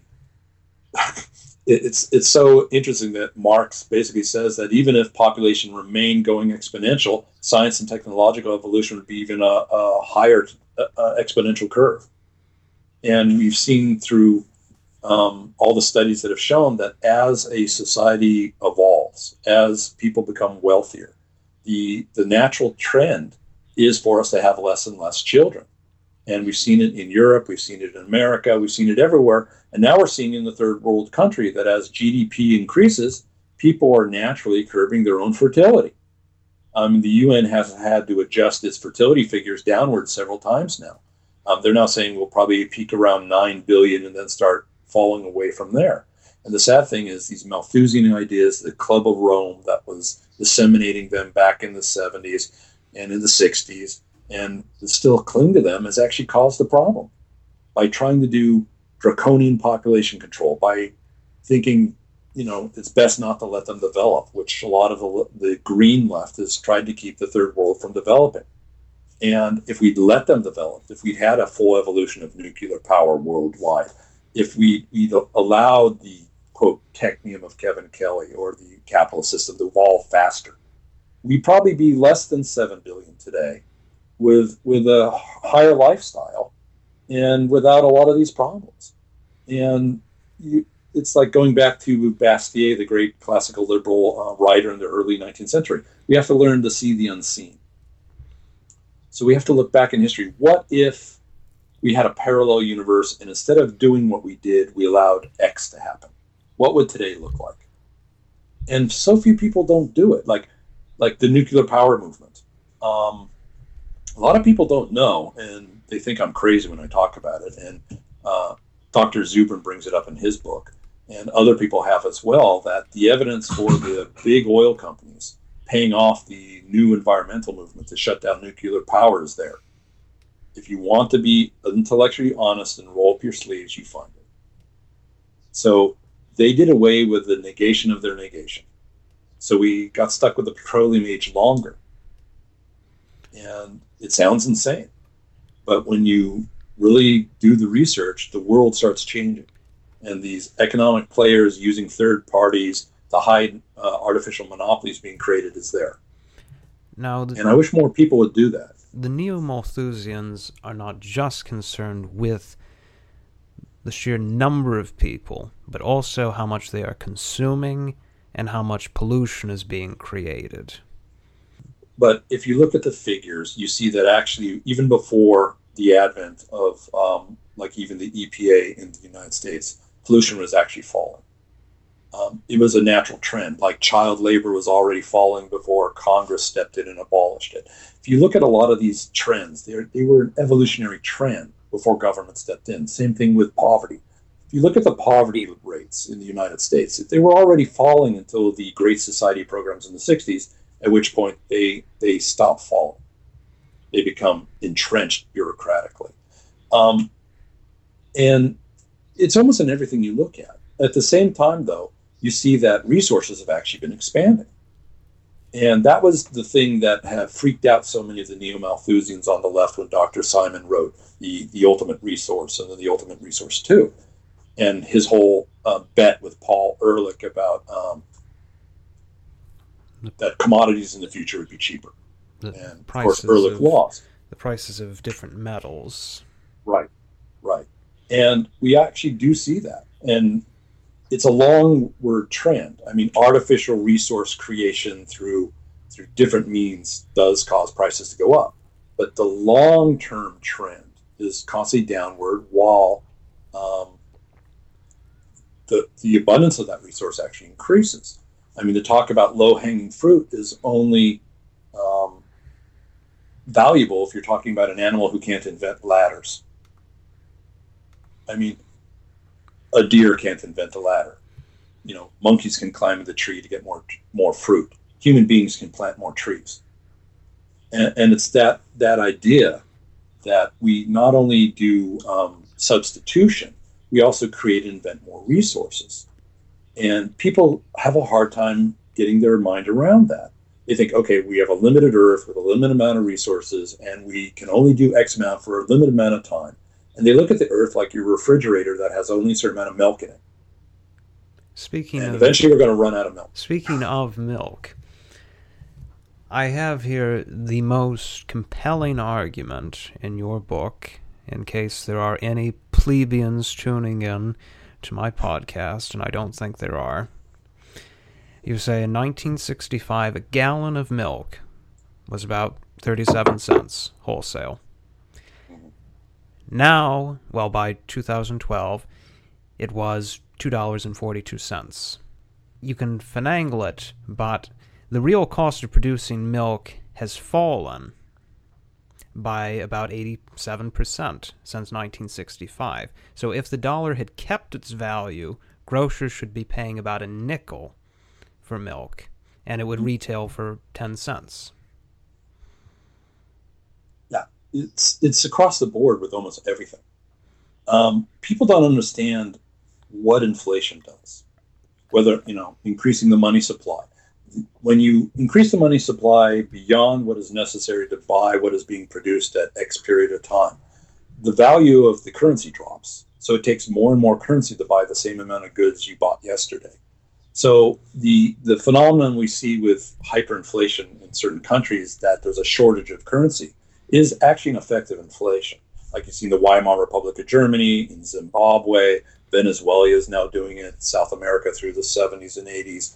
it's it's so interesting that Marx basically says that even if population remained going exponential, science and technological evolution would be even a, a higher uh, exponential curve. And we've seen through um, all the studies that have shown that as a society evolves, as people become wealthier, the the natural trend is for us to have less and less children. And we've seen it in Europe, we've seen it in America, we've seen it everywhere. And now we're seeing in the third world country that as GDP increases, people are naturally curbing their own fertility. Um, the UN has had to adjust its fertility figures downward several times now. Um, they're now saying we'll probably peak around 9 billion and then start falling away from there. And the sad thing is, these Malthusian ideas, the Club of Rome that was disseminating them back in the 70s, and in the 60s and still cling to them has actually caused the problem by trying to do draconian population control by thinking you know it's best not to let them develop which a lot of the, the green left has tried to keep the third world from developing and if we'd let them develop if we'd had a full evolution of nuclear power worldwide if we, we'd allowed the quote technium of kevin kelly or the capitalist system to evolve faster we'd probably be less than seven billion today, with with a higher lifestyle, and without a lot of these problems. And you, it's like going back to Bastiat, the great classical liberal uh, writer in the early 19th century. We have to learn to see the unseen. So we have to look back in history. What if we had a parallel universe, and instead of doing what we did, we allowed X to happen? What would today look like? And so few people don't do it. Like like the nuclear power movement. Um, a lot of people don't know, and they think I'm crazy when I talk about it. And uh, Dr. Zubrin brings it up in his book, and other people have as well, that the evidence for the big oil companies paying off the new environmental movement to shut down nuclear power is there. If you want to be intellectually honest and roll up your sleeves, you find it. So they did away with the negation of their negation. So we got stuck with the petroleum age longer. And it sounds insane. But when you really do the research, the world starts changing. And these economic players using third parties to hide uh, artificial monopolies being created is there. Now, the, and I wish more people would do that. The neo Malthusians are not just concerned with the sheer number of people, but also how much they are consuming and how much pollution is being created. But if you look at the figures, you see that actually, even before the advent of, um, like, even the EPA in the United States, pollution was actually falling. um, it was a natural trend. Like child labor was already falling before Congress stepped in and abolished it. If you look at a lot of these trends, they were an evolutionary trend before government stepped in. Same thing with poverty. If you look at the poverty rates in the United States, they were already falling until the Great Society programs in the 60s, at which point they, they stopped falling. They become entrenched bureaucratically. Um, and it's almost in everything you look at. At the same time, though, you see that resources have actually been expanding. And that was the thing that had freaked out so many of the neo Malthusians on the left when Dr. Simon wrote the, the Ultimate Resource and then the Ultimate Resource 2. And his whole uh, bet with Paul Ehrlich about um, that commodities in the future would be cheaper. The and of course, Ehrlich of, lost. The prices of different metals. Right, right. And we actually do see that. And it's a long word trend. I mean, artificial resource creation through through different means does cause prices to go up, but the long term trend is constantly downward while um, the the abundance of that resource actually increases. I mean, to talk about low hanging fruit is only um, valuable if you're talking about an animal who can't invent ladders. I mean, a deer can't invent a ladder. You know, monkeys can climb the tree to get more more fruit. Human beings can plant more trees. And, and it's that that idea that we not only do um, substitution, we also create and invent more resources. And people have a hard time getting their mind around that. They think, okay, we have a limited Earth with a limited amount of resources, and we can only do X amount for a limited amount of time and they look at the earth like your refrigerator that has only a certain amount of milk in it. Speaking and of eventually we're going to run out of milk. Speaking of milk, I have here the most compelling argument in your book, in case there are any plebeians tuning in to my podcast, and I don't think there are. You say in 1965 a gallon of milk was about 37 cents wholesale. Now, well, by 2012, it was $2.42. You can finagle it, but the real cost of producing milk has fallen by about 87% since 1965. So if the dollar had kept its value, grocers should be paying about a nickel for milk, and it would hmm. retail for 10 cents it's it's across the board with almost everything. Um, people don't understand what inflation does. Whether you know increasing the money supply. When you increase the money supply beyond what is necessary to buy what is being produced at X period of time, the value of the currency drops. So it takes more and more currency to buy the same amount of goods you bought yesterday. So the the phenomenon we see with hyperinflation in certain countries that there's a shortage of currency is actually an effective inflation. Like you see in the Weimar Republic of Germany, in Zimbabwe, Venezuela is now doing it, South America through the 70s and 80s.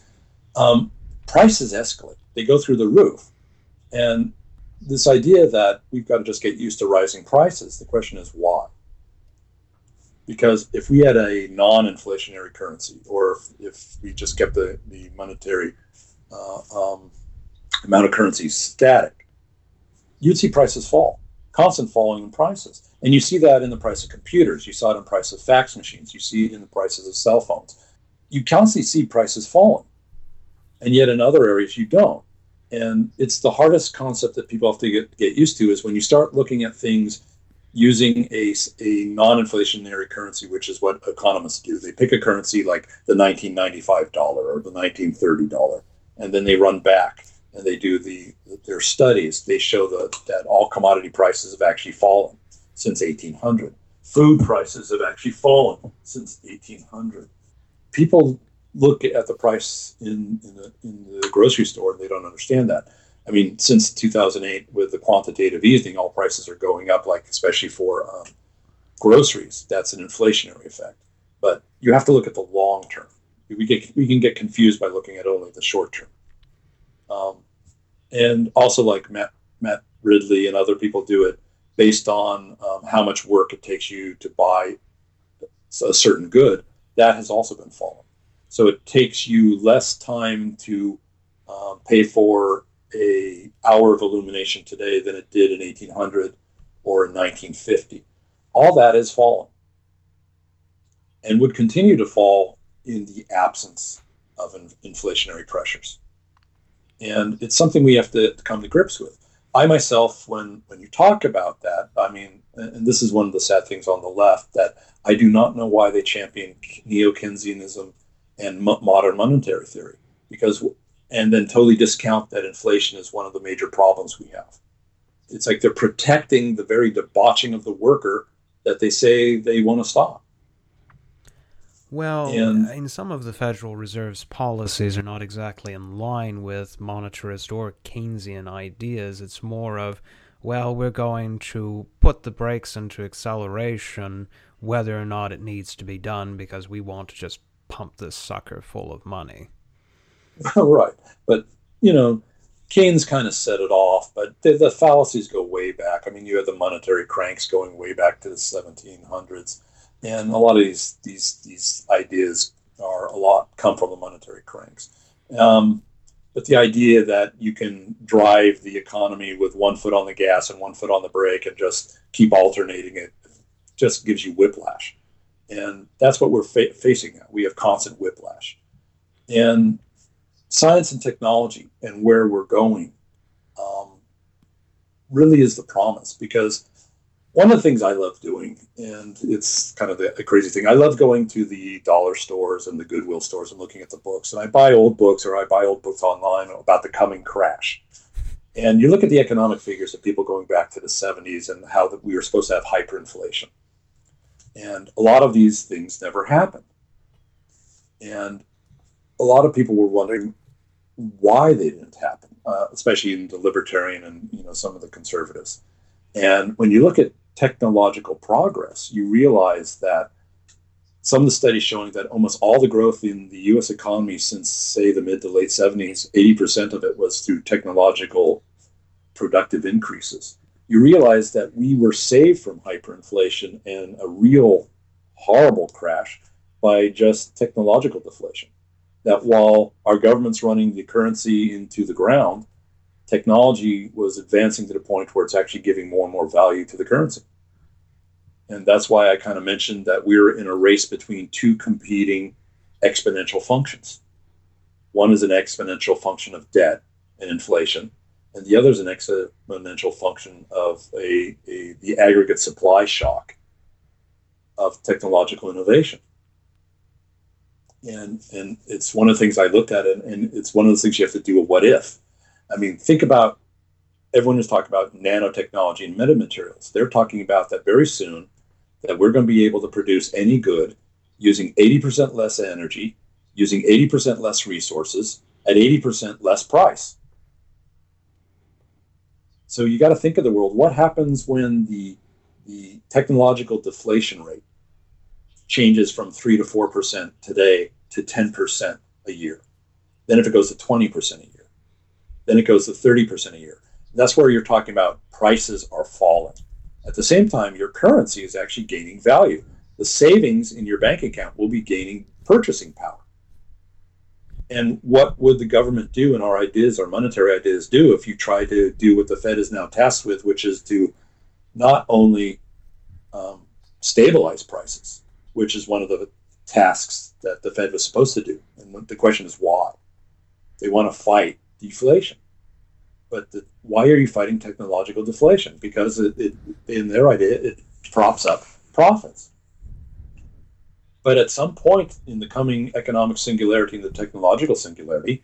Um, prices escalate, they go through the roof. And this idea that we've got to just get used to rising prices, the question is why? Because if we had a non inflationary currency, or if, if, we just kept the, the monetary uh, um, amount of currency static, you'd see prices fall, constant falling in prices. And you see that in the price of computers. You saw it in the price of fax machines. You see it in the prices of cell phones. You constantly see prices falling. And yet in other areas, you don't. And it's the hardest concept that people have to get, get used to is when you start looking at things using a, a non-inflationary currency, which is what economists do. They pick a currency like the 1995 dollar or the 1930 dollar, and then they run back and they do the their studies, they show that, that all commodity prices have actually fallen since 1800. Food prices have actually fallen since 1800. People look at the price in, in, the, in the grocery store and they don't understand that. I mean, since 2008, with the quantitative easing, all prices are going up, like especially for um, groceries. That's an inflationary effect. But you have to look at the long term. We get we can get confused by looking at only the short term. Um, and also like Matt Matt Ridley and other people do it based on um, how much work it takes you to buy a certain good. That has also been falling. So it takes you less time to uh, pay for a hour of illumination today than it did in 1800 or in 1950. All that has fallen and would continue to fall in the absence of in- inflationary pressures. And it's something we have to come to grips with. I myself, when when you talk about that, I mean, and this is one of the sad things on the left that I do not know why they champion neo Keynesianism and modern monetary theory because and then totally discount that inflation is one of the major problems we have. It's like they're protecting the very debauching of the worker that they say they want to stop. Well, and, uh, in some of the Federal Reserve's policies are not exactly in line with monetarist or Keynesian ideas. It's more of, well, we're going to put the brakes into acceleration whether or not it needs to be done because we want to just pump this sucker full of money. right. But, you know, Keynes kind of set it off, but the, the, fallacies go way back. I mean, you have the monetary cranks going way back to the 1700s, and a lot of these these these ideas are a lot come from the monetary cranks. Um, but the idea that you can drive the economy with one foot on the gas and one foot on the brake and just keep alternating it just gives you whiplash, and that's what we're fa- facing now. We have constant whiplash, and science and technology and where we're going um, really is the promise because one of the things I love doing, and it's kind of a crazy thing, I love going to the dollar stores and the Goodwill stores and looking at the books. And I buy old books or I buy old books online about the coming crash. And you look at the economic figures of people going back to the 70s and how that we were supposed to have hyperinflation. And a lot of these things never happened. And a lot of people were wondering why they didn't happen, uh, especially in the libertarian and you know some of the conservatives. And when you look at technological progress, you realize that some of the studies showing that almost all the growth in the U.S. economy since, say, the mid to late 70s, 80% of it was through technological productive increases. You realize that we were saved from hyperinflation and a real horrible crash by just technological deflation that while our government's running the currency into the ground, technology was advancing to the point where it's actually giving more and more value to the currency. And that's why I kind of mentioned that we're in a race between two competing exponential functions. One is an exponential function of debt and inflation, and the other is an exponential function of a, a the aggregate supply shock of technological innovation and and it's one of the things I looked at, and, and it's one of the things you have to do a what if. I mean, think about everyone is talking about nanotechnology and metamaterials. They're talking about that very soon that we're going to be able to produce any good using 80% less energy, using 80% less resources at 80% less price. So you got to think of the world. What happens when the the technological deflation rate changes from three to four percent today to 10% a year. Then if it goes to 20% a year, then it goes to 30% a year. That's where you're talking about prices are falling. At the same time, your currency is actually gaining value. The savings in your bank account will be gaining purchasing power. And what would the government do and our ideas, our monetary ideas, do if you try to do what the Fed is now tasked with, which is to not only um, stabilize prices, which is one of the tasks that the Fed was supposed to do. And the question is why? They want to fight deflation. But the, why are you fighting technological deflation? Because it, it, in their idea, it props up profits. But at some point in the coming economic singularity and the technological singularity,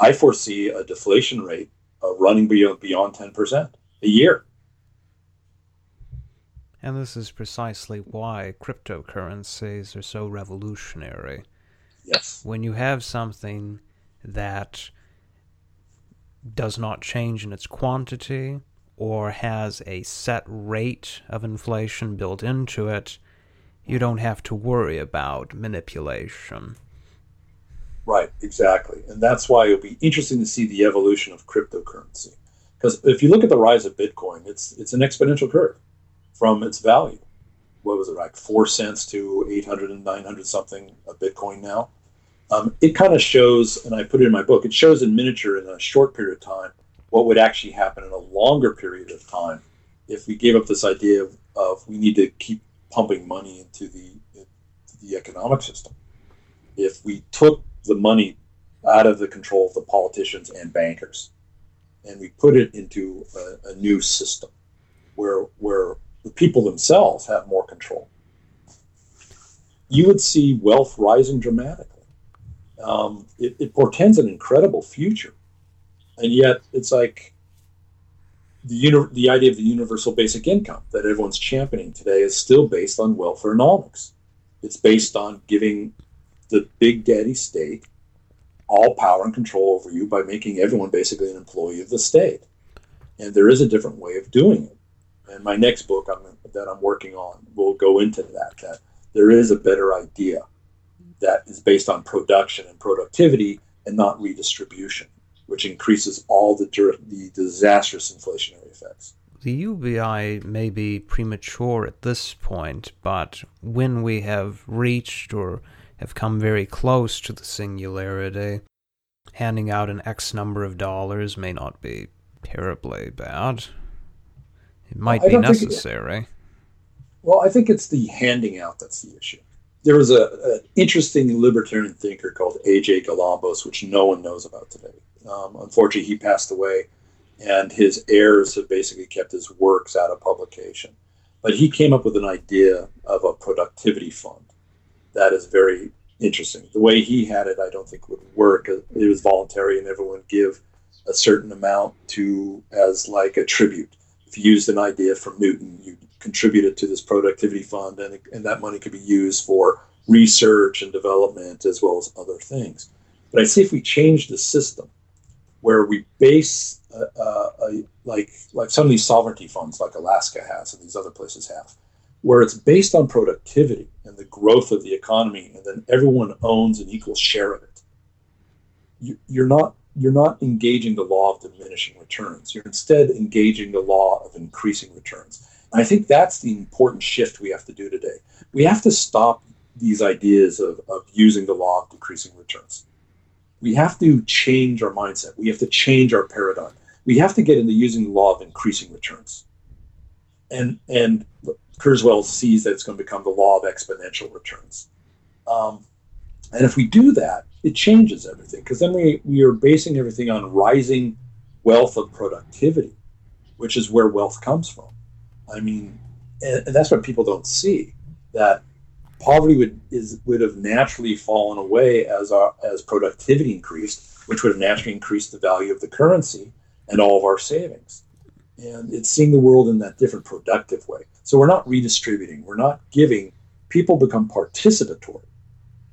I foresee a deflation rate of running beyond, beyond 10% a year. And this is precisely why cryptocurrencies are so revolutionary. Yes. When you have something that does not change in its quantity or has a set rate of inflation built into it, you don't have to worry about manipulation. Right, exactly. And that's why it'll be interesting to see the evolution of cryptocurrency. Because if you look at the rise of Bitcoin, it's it's an exponential curve from its value. What was it like four cents to 800 and 900 something a Bitcoin now? Um, it kind of shows, and I put it in my book, it shows in miniature in a short period of time what would actually happen in a longer period of time if we gave up this idea of, of we need to keep pumping money into the, into the economic system. If we took the money out of the control of the politicians and bankers and we put it into a, a new system where, where the people themselves have more control, you would see wealth rising dramatically. Um, it, it portends an incredible future. And yet, it's like the uni- the idea of the universal basic income that everyone's championing today is still based on welfarenomics. It's based on giving the big daddy state all power and control over you by making everyone basically an employee of the state. And there is a different way of doing it. And my next book I'm, that I'm working on will go into that. That there is a better idea that is based on production and productivity and not redistribution which increases all the, the disastrous inflationary effects. The UBI may be premature at this point, but when we have reached or have come very close to the singularity, handing out an X number of dollars may not be terribly bad. It might be necessary. It, well, I think it's the handing out that's the issue. There was a, an interesting libertarian thinker called A.J. Galambos, which no one knows about today. Um, unfortunately, he passed away, and his heirs have basically kept his works out of publication. But he came up with an idea of a productivity fund that is very interesting. The way he had it, I don't think would work. It was voluntary, and everyone give a certain amount to as like a tribute. If you used an idea from Newton, you contributed to this productivity fund, and, and that money could be used for research and development as well as other things. But I see if we change the system where we base uh, uh, a, like like some of these sovereignty funds, like Alaska has and these other places have, where it's based on productivity and the growth of the economy, and then everyone owns an equal share of it. You, you're not you're not engaging the law of diminishing returns. You're instead engaging the law of increasing returns. I think that's the important shift we have to do today. We have to stop these ideas of, of using the law of decreasing returns we have to change our mindset. We have to change our paradigm. We have to get into using the law of increasing returns. And and Kurzweil sees that it's going to become the law of exponential returns. Um, and if we do that, it changes everything because then we, we are basing everything on rising wealth of productivity, which is where wealth comes from. I mean, and, and that's what people don't see that poverty would is would have naturally fallen away as our as productivity increased, which would have naturally increased the value of the currency and all of our savings. And it's seeing the world in that different productive way. So we're not redistributing, we're not giving. People become participatory.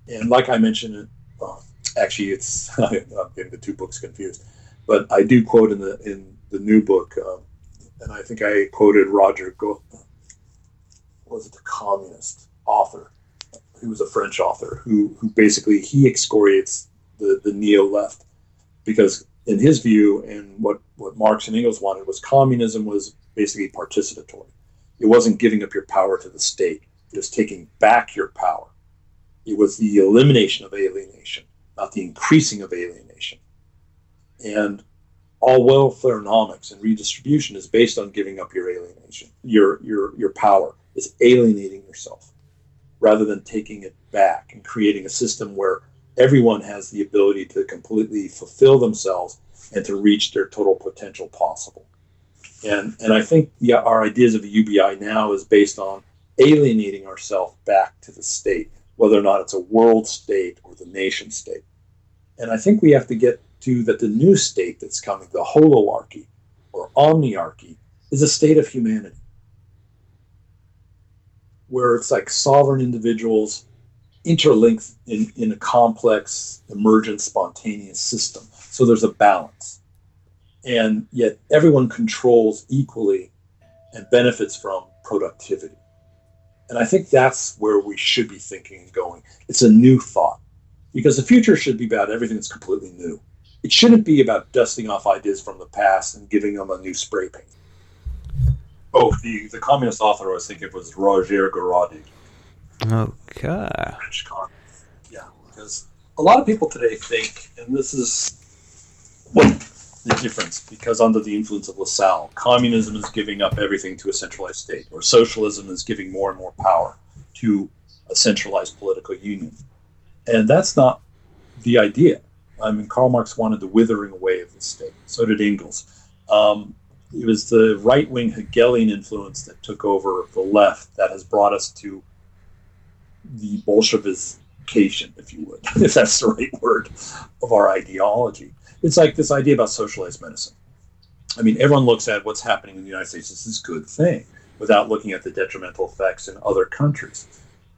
And like I mentioned, uh, actually, it's I'm getting the two books confused, but I do quote in the in the new book, um, and I think I quoted Roger. Was it the communist author? who was a French author, who who basically he excoriates the the neo left because in his view and what what Marx and Engels wanted was communism was basically participatory. It wasn't giving up your power to the state. It was taking back your power. It was the elimination of alienation, not the increasing of alienation. And all welfarenomics and redistribution is based on giving up your alienation, your your your power is alienating yourself rather than taking it back and creating a system where everyone has the ability to completely fulfill themselves and to reach their total potential possible. And, and I think our ideas of the UBI now is based on alienating ourselves back to the state, whether or not it's a world state or the nation state. And I think we have to get to that the new state that's coming, the holoarchy or omniarchy, is a state of humanity where it's like sovereign individuals interlinked in, in a complex, emergent, spontaneous system. So there's a balance. And yet everyone controls equally and benefits from productivity. And I think that's where we should be thinking and going. It's a new thought because the future should be about everything that's completely new. It shouldn't be about dusting off ideas from the past and giving them a new spray paint. Oh, the, the communist author, I was thinking, was Roger Garaudy. Okay. French communist. Yeah, because a lot of people today think, and this is what the difference, because under the influence of Lassalle, communism is giving up everything to a centralized state, or socialism is giving more and more power to a centralized political union. And that's not the idea. I mean, Karl Marx wanted the withering away of the state. So did Engels. Um, it was the right wing Hegelian influence that took over the left that has brought us to the Bolshevikification, if you would, if that's the right word, of our ideology. It's like this idea about socialized medicine. I mean, everyone looks at what's happening in the United States as this good thing without looking at the detrimental effects in other countries.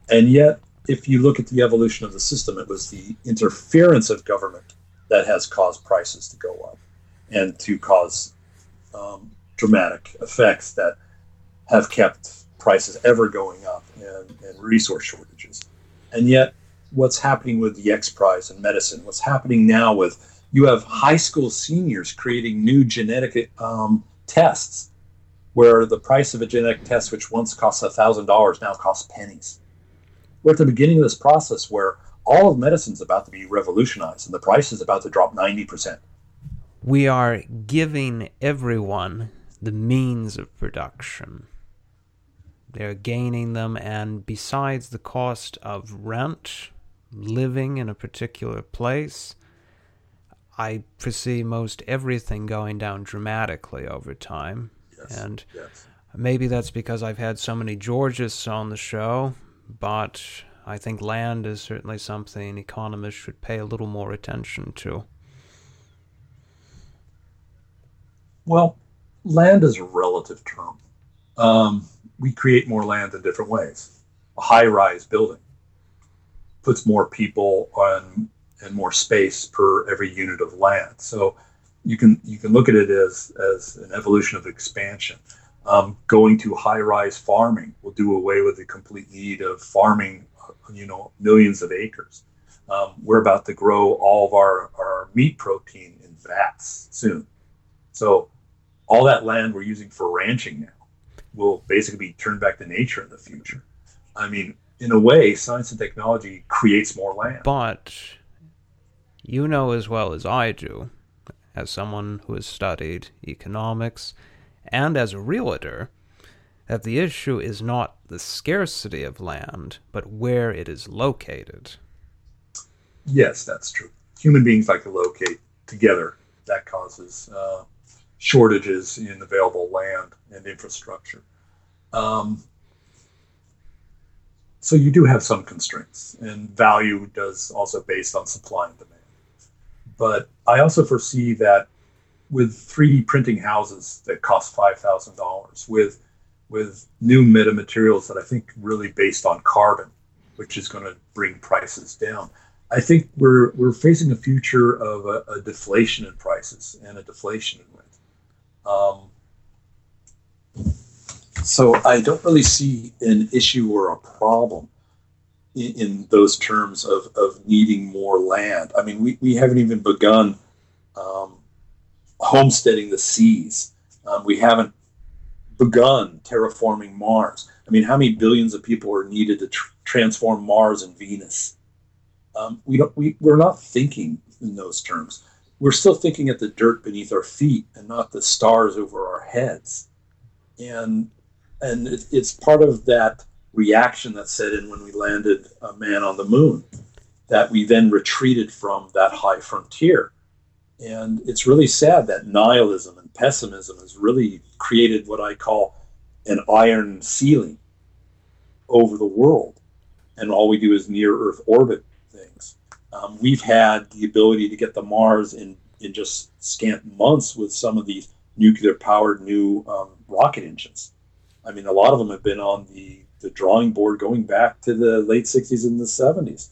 And yet, if you look at the evolution of the system, it was the interference of government that has caused prices to go up and to cause um, dramatic effects that have kept prices ever going up and, and resource shortages. And yet, what's happening with the X Prize in medicine, what's happening now with you have high school seniors creating new genetic um, tests where the price of a genetic test, which once cost $1,000, now costs pennies. We're at the beginning of this process where all of medicine is about to be revolutionized and the price is about to drop 90%. We are giving everyone the means of production. They're gaining them, and besides the cost of rent, living in a particular place, I foresee most everything going down dramatically over time. Yes, and yes. maybe that's because I've had so many Georgists on the show, but I think land is certainly something economists should pay a little more attention to. Well, land is a relative term. Um, we create more land in different ways. A high rise building puts more people on and more space per every unit of land. So you can you can look at it as as an evolution of expansion. Um, going to high rise farming will do away with the complete need of farming, you know, millions of acres. Um, we're about to grow all of our, our meat protein in vats soon. So all that land we're using for ranching now will basically be turned back to nature in the future. I mean, in a way, science and technology creates more land. But you know as well as I do, as someone who has studied economics and as a realtor, that the issue is not the scarcity of land, but where it is located. Yes, that's true. Human beings like to locate together. That causes uh, shortages in available land and infrastructure. Um, so you do have some constraints, and value does also based on supply and demand. But I also foresee that with 3D printing houses that cost five thousand dollars, with with new metamaterials that I think really based on carbon, which is going to bring prices down. I think we're we're facing a future of a, a deflation in prices and a deflation in rent. Um, so I don't really see an issue or a problem in, in, those terms of, of needing more land. I mean, we, we haven't even begun um, homesteading the seas. Um, we haven't begun terraforming Mars. I mean, how many billions of people are needed to tr- transform Mars and Venus? Um, we don't. We, we're not thinking in those terms. We're still thinking at the dirt beneath our feet and not the stars over our heads. And and it, it's part of that reaction that set in when we landed a man on the moon that we then retreated from that high frontier. And it's really sad that nihilism and pessimism has really created what I call an iron ceiling over the world. And all we do is near Earth orbit things. Um, we've had the ability to get to Mars in, in just scant months with some of these nuclear powered new um, rocket engines. I mean, a lot of them have been on the, the drawing board going back to the late 60s and the 70s.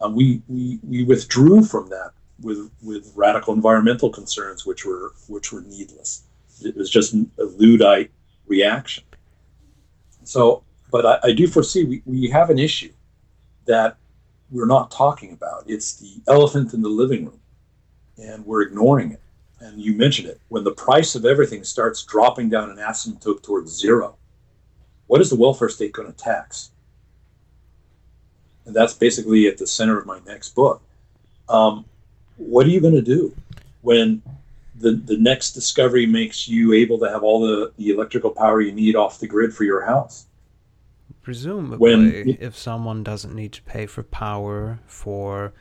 Um, we, we, we withdrew from that with, with radical environmental concerns, which were, which were needless. It was just a Luddite reaction. So, but I, I do foresee we, we have an issue that we're not talking about. It's the elephant in the living room, and we're ignoring it. And you mentioned it. When the price of everything starts dropping down an asymptote towards zero, what is the welfare state going to tax? And that's basically at the center of my next book. Um, what are you going to do when the, the next discovery makes you able to have all the, the electrical power you need off the grid for your house? Presumably, when, if someone doesn't need to pay for power for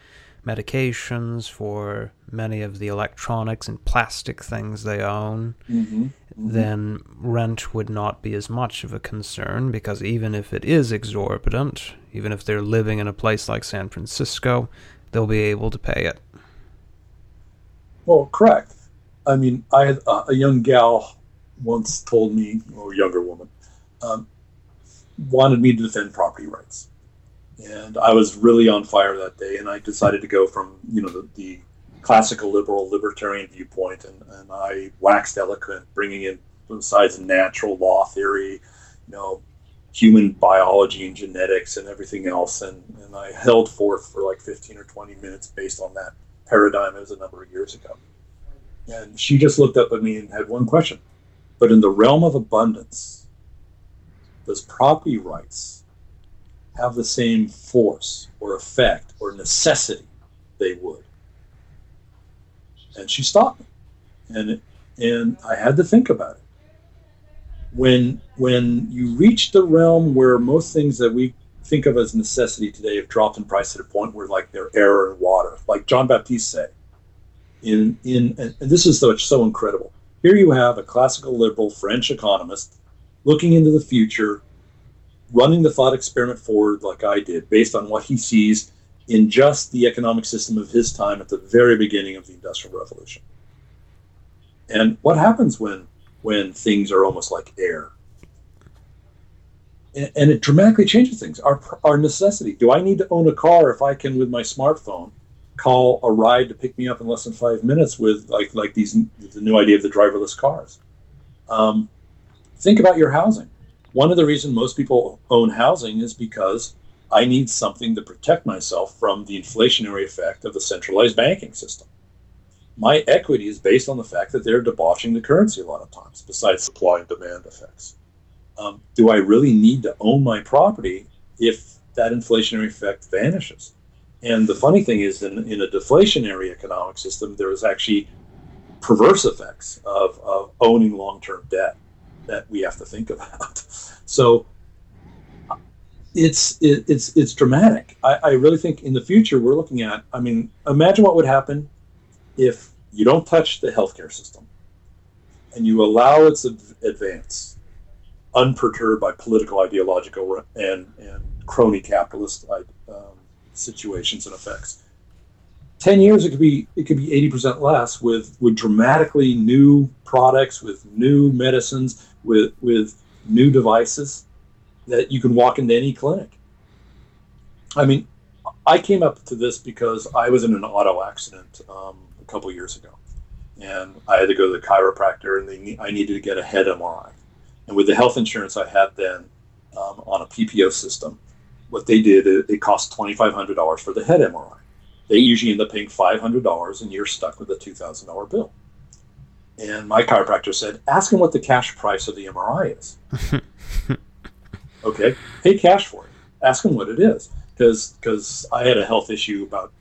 medications, for many of the electronics and plastic things they own, mm-hmm, mm-hmm. then rent would not be as much of a concern because even if it is exorbitant, even if they're living in a place like San Francisco, they'll be able to pay it. Well, correct. I mean, I had a, a young gal once told me, or a younger woman, um, wanted me to defend property rights and I was really on fire that day. And I decided to go from you know the, the classical liberal libertarian viewpoint, and, and I waxed eloquent, bringing in besides natural law theory, you know, human biology and genetics and everything else. And, and I held forth for like 15 or 20 minutes based on that paradigm. Was a number of years ago. And she just looked up at me and had one question. But in the realm of abundance, does property rights have the same force or effect or necessity they would. And she stopped me, and and I had to think about it. When when you reach the realm where most things that we think of as necessity today have dropped in price to the point where like they're air and water, like John Baptiste said. In in and this is so, so incredible. Here you have a classical liberal French economist looking into the future running the thought experiment forward like I did, based on what he sees in just the economic system of his time at the very beginning of the Industrial Revolution. And what happens when when things are almost like air? And, it dramatically changes things. Our our necessity. Do I need to own a car if I can, with my smartphone, call a ride to pick me up in less than five minutes with like like these the new idea of the driverless cars? Um, think about your housing one of the reasons most people own housing is because I need something to protect myself from the inflationary effect of the centralized banking system. My equity is based on the fact that they're debauching the currency a lot of times, besides supply and demand effects. Um, do I really need to own my property if that inflationary effect vanishes? And the funny thing is, in, in a deflationary economic system, there is actually perverse effects of, of owning long term debt that we have to think about. So it's it, it's it's dramatic. I, I really think in the future we're looking at. I mean, imagine what would happen if you don't touch the healthcare system and you allow its advance unperturbed by political, ideological, and and crony capitalist um, situations and effects. Ten years, it could be it could be eighty percent less with with dramatically new products, with new medicines, with with new devices that you can walk into any clinic. I mean, I came up to this because I was in an auto accident um, a couple years ago, and I had to go to the chiropractor, and they, I needed to get a head MRI. And with the health insurance I had then um, on a PPO system, what they did it, it cost twenty five hundred dollars for the head MRI. They usually end up paying five hundred dollars, and you're stuck with a two thousand dollar bill. And my chiropractor said, ask him what the cash price of the MRI is. okay, pay cash for it. Ask him what it is. Because I had a health issue about